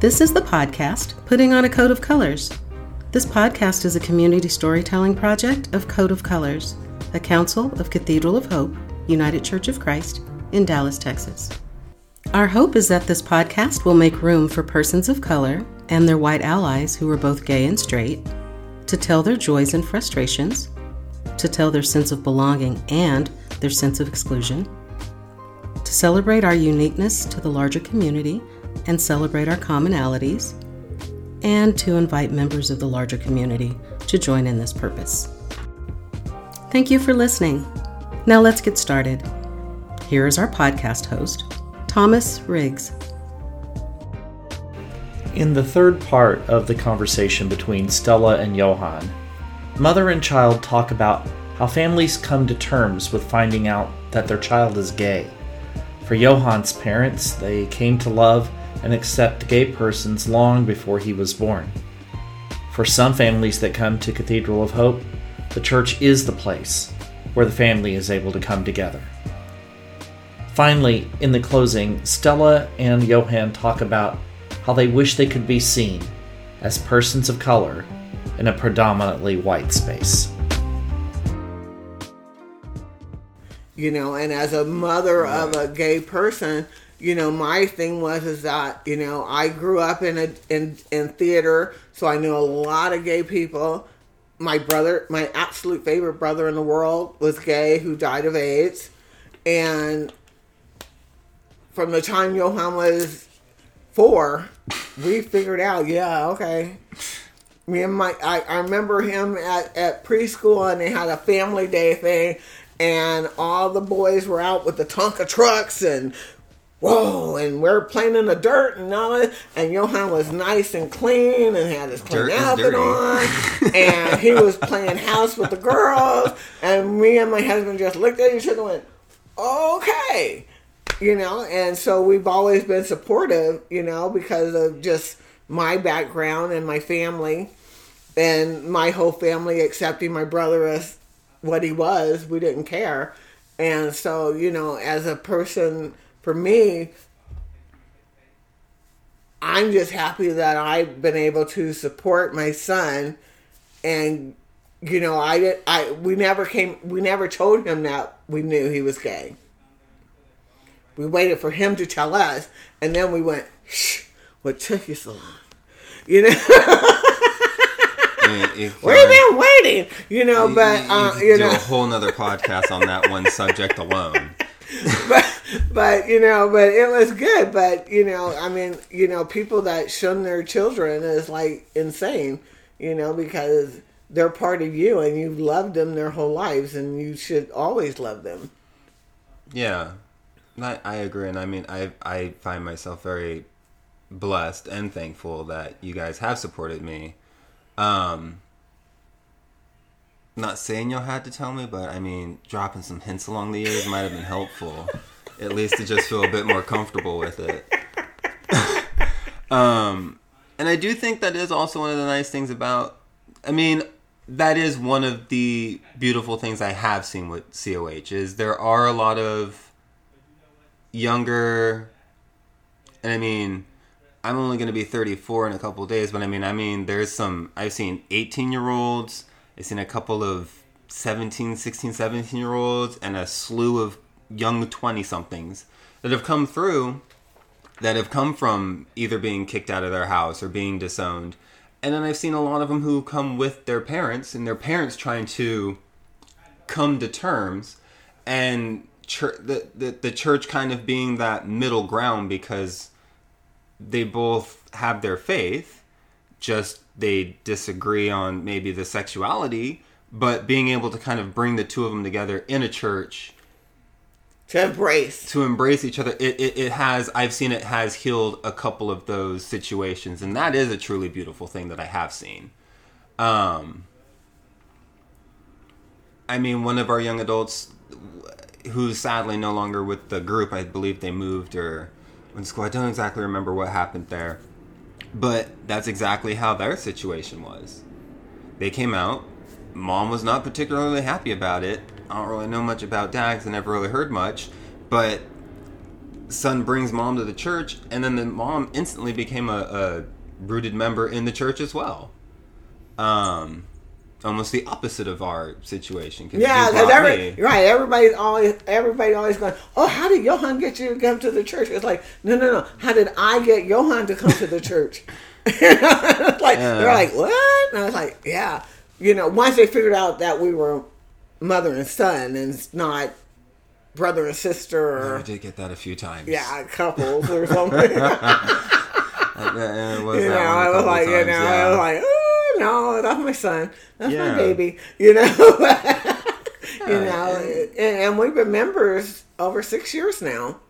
This is the podcast, Putting on a Coat of Colors. This podcast is a community storytelling project of Coat of Colors, a council of Cathedral of Hope, United Church of Christ, in Dallas, Texas. Our hope is that this podcast will make room for persons of color and their white allies who are both gay and straight to tell their joys and frustrations, to tell their sense of belonging and their sense of exclusion, to celebrate our uniqueness to the larger community and celebrate our commonalities, and to invite members of the larger community to join in this purpose. Thank you for listening. Now let's get started. Here is our podcast host, Thomas Riggs. In the third part of the conversation between Stella and Johann, mother and child talk about how families come to terms with finding out that their child is gay. For Johann's parents, they came to love and accept gay persons long before he was born. For some families that come to Cathedral of Hope, the church is the place where the family is able to come together. Finally, in the closing, Stella and Johann talk about how they wish they could be seen as persons of color in a predominantly white space. You know, and as a mother of a gay person, you know, my thing was is that you know I grew up in a in in theater, so I knew a lot of gay people. My brother, my absolute favorite brother in the world, was gay, who died of AIDS, and from the time Johann was four, we figured out, yeah, okay. Me and my, I, I remember him at, at preschool and they had a family day thing and all the boys were out with the Tonka trucks and whoa, and we're playing in the dirt and all that. And Johann was nice and clean and had his clean Dirt outfit on. and he was playing house with the girls. And me and my husband just looked at each other and went, okay. You know, and so we've always been supportive, you know, because of just my background and my family and my whole family accepting my brother as what he was. We didn't care. And so, you know, as a person, for me, I'm just happy that I've been able to support my son and you know, I did I we never came we never told him that we knew he was gay. We waited for him to tell us and then we went, Shh, what took you so long? You know, I mean, if, we've been waiting, you know, but uh, you do know a whole nother podcast on that one subject alone. but but you know, but it was good. But you know, I mean, you know, people that shun their children is like insane, you know, because they're part of you and you've loved them their whole lives, and you should always love them. Yeah, I, I agree, and I mean, I I find myself very blessed and thankful that you guys have supported me. Um, not saying y'all had to tell me, but I mean, dropping some hints along the years might have been helpful, at least to just feel a bit more comfortable with it. um, and I do think that is also one of the nice things about. I mean, that is one of the beautiful things I have seen with COH is there are a lot of younger, and I mean, I'm only going to be 34 in a couple days, but I mean, I mean, there's some I've seen 18 year olds, I've seen a couple of 17, 16, 17 year olds, and a slew of young 20 somethings that have come through that have come from either being kicked out of their house or being disowned. And then I've seen a lot of them who come with their parents and their parents trying to come to terms and chur- the, the, the church kind of being that middle ground because they both have their faith, just they disagree on maybe the sexuality, but being able to kind of bring the two of them together in a church To embrace, to embrace each other it, it, it has i've seen it has healed a couple of those situations and that is a truly beautiful thing that i have seen. Um i mean one of our young adults who's sadly no longer with the group i believe they moved or went to school. I don't exactly remember what happened there but that's exactly how their situation was. They came out. Mom was not particularly happy about it. I don't really know much about 'cause i never really heard much. But son brings mom to the church, and then the mom instantly became a, a rooted member in the church as well. Um, almost the opposite of our situation. Yeah, every, right, everybody's always everybody always going, oh, how did Johann get you to come to the church? It's like, no, no, no. How did I get Johann to come to the church? Like they're like, what? And I was like, yeah. You know, once they figured out that we were mother and son, and it's not brother and sister I did get that a few times. yeah, couples or something. you know, it was one a I was like, you know, yeah. I was like, no, that's my son, that's Yeah. my baby, you know. you know, and, and we've been members over six years now.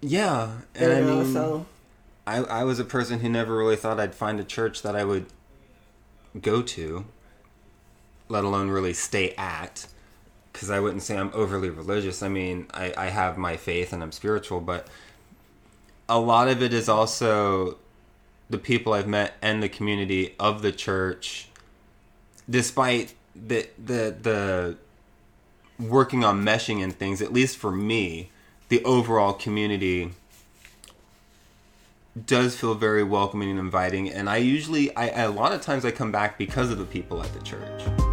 yeah, You and I know, mean, so I, I was a person who never really thought I'd find a church that I would go to, let alone really stay at. Because I wouldn't say I'm overly religious. I mean, I, I have my faith and I'm spiritual, but a lot of it is also the people I've met and the community of the church, despite the the the working on meshing and things. At least for me, the overall community does feel very welcoming and inviting and i usually I, a lot of times i come back because of the people at the church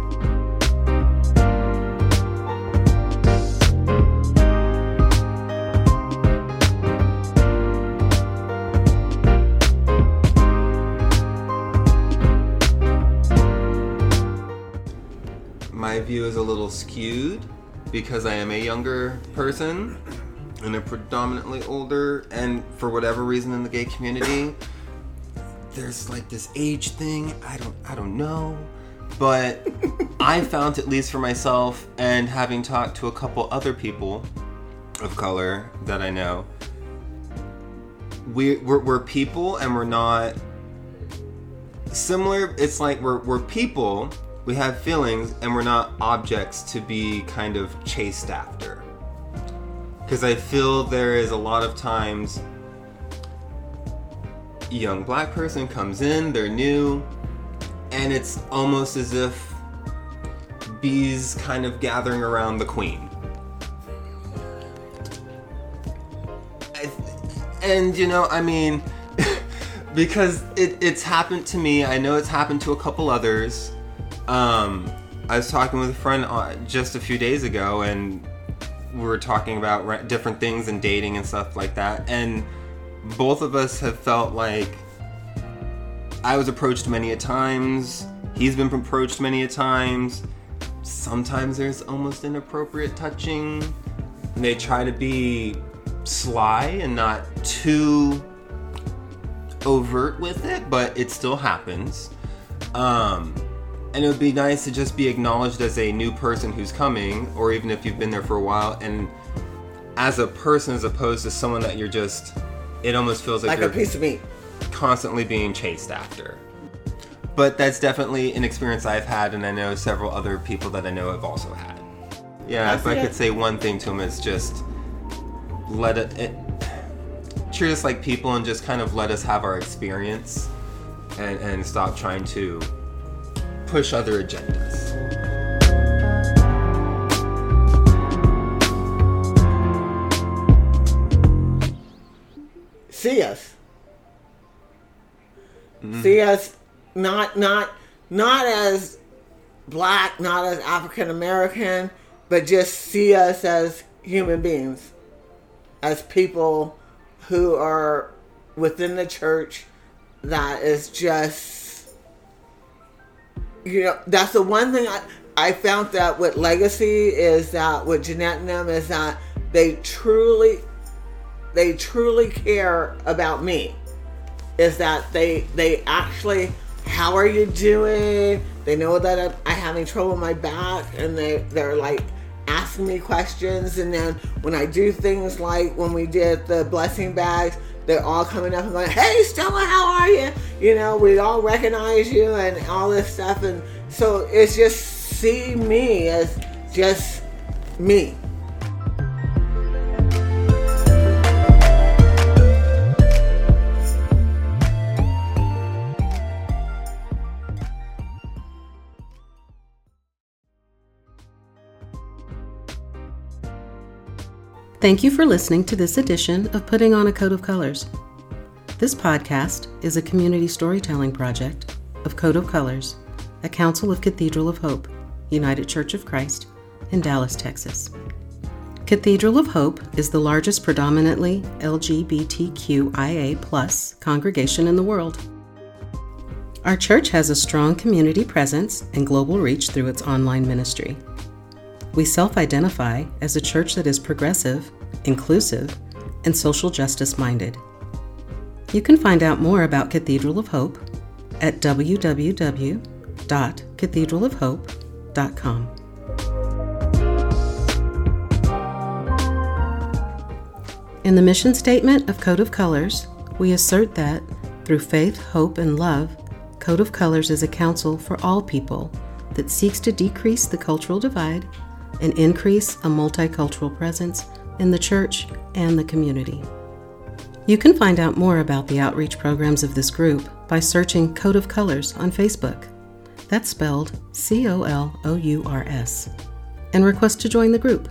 skewed because i am a younger person and a predominantly older and for whatever reason in the gay community there's like this age thing. I don't i don't know. But i found at least for myself and having talked to a couple other people of color that i know we, we're, we're people and we're not similar. It's like we're, we're people we have feelings and we're not objects to be kind of chased after because I feel there is a lot of times a young black person comes in, they're new, and it's almost as if bees kind of gathering around the queen. And you know, I mean, because it, it's happened to me. I know it's happened to a couple others. Um, I was talking with a friend uh, just a few days ago, and we were talking about different things and dating and stuff like that. And both of us have felt like I was approached many a times. He's been approached many a times. Sometimes there's almost inappropriate touching. And They try to be sly and not too overt with it, but it still happens. Um, and it would be nice to just be acknowledged as a new person who's coming, or even if you've been there for a while, and as a person as opposed to someone that you're just. It almost feels like, like a piece of meat. constantly being chased after. But that's definitely an experience I've had, and I know several other people that I know have also had. Yeah, I if I see could say one thing to them, it's just let it, it treat us like people and just kind of let us have our experience and, and stop trying to push other agendas. see us. See us not not not as black, not as African American, but just see us as human beings, as people who are within the church that is just you know that's the one thing I, I found that with legacy is that with Jeanette and them is that they truly they truly care about me. Is that they they actually how are you doing? They know that I'm, I'm having trouble with my back and they they're like asking me questions. And then when i do things like when we did the blessing bags they're all coming up and going hey stella how are you? You know we all recognize you and all this stuff. And so it's just see me as just me Thank you for listening to this edition of Putting on a Coat of Colors. This podcast is a community storytelling project of Coat of Colors, a council of Cathedral of Hope, United Church of Christ, in Dallas, Texas. Cathedral of Hope is the largest predominantly LGBTQIA congregation in the world. Our church has a strong community presence and global reach through its online ministry. We self identify as a church that is progressive, inclusive, and social justice minded. You can find out more about Cathedral of Hope at www.cathedralofhope.com. In the mission statement of Coat of Colors, we assert that, through faith, hope, and love, Coat of Colors is a council for all people that seeks to decrease the cultural divide and increase a multicultural presence in the church and the community. You can find out more about the outreach programs of this group by searching Coat of Colors on Facebook. That's spelled C O L O U R S. And request to join the group.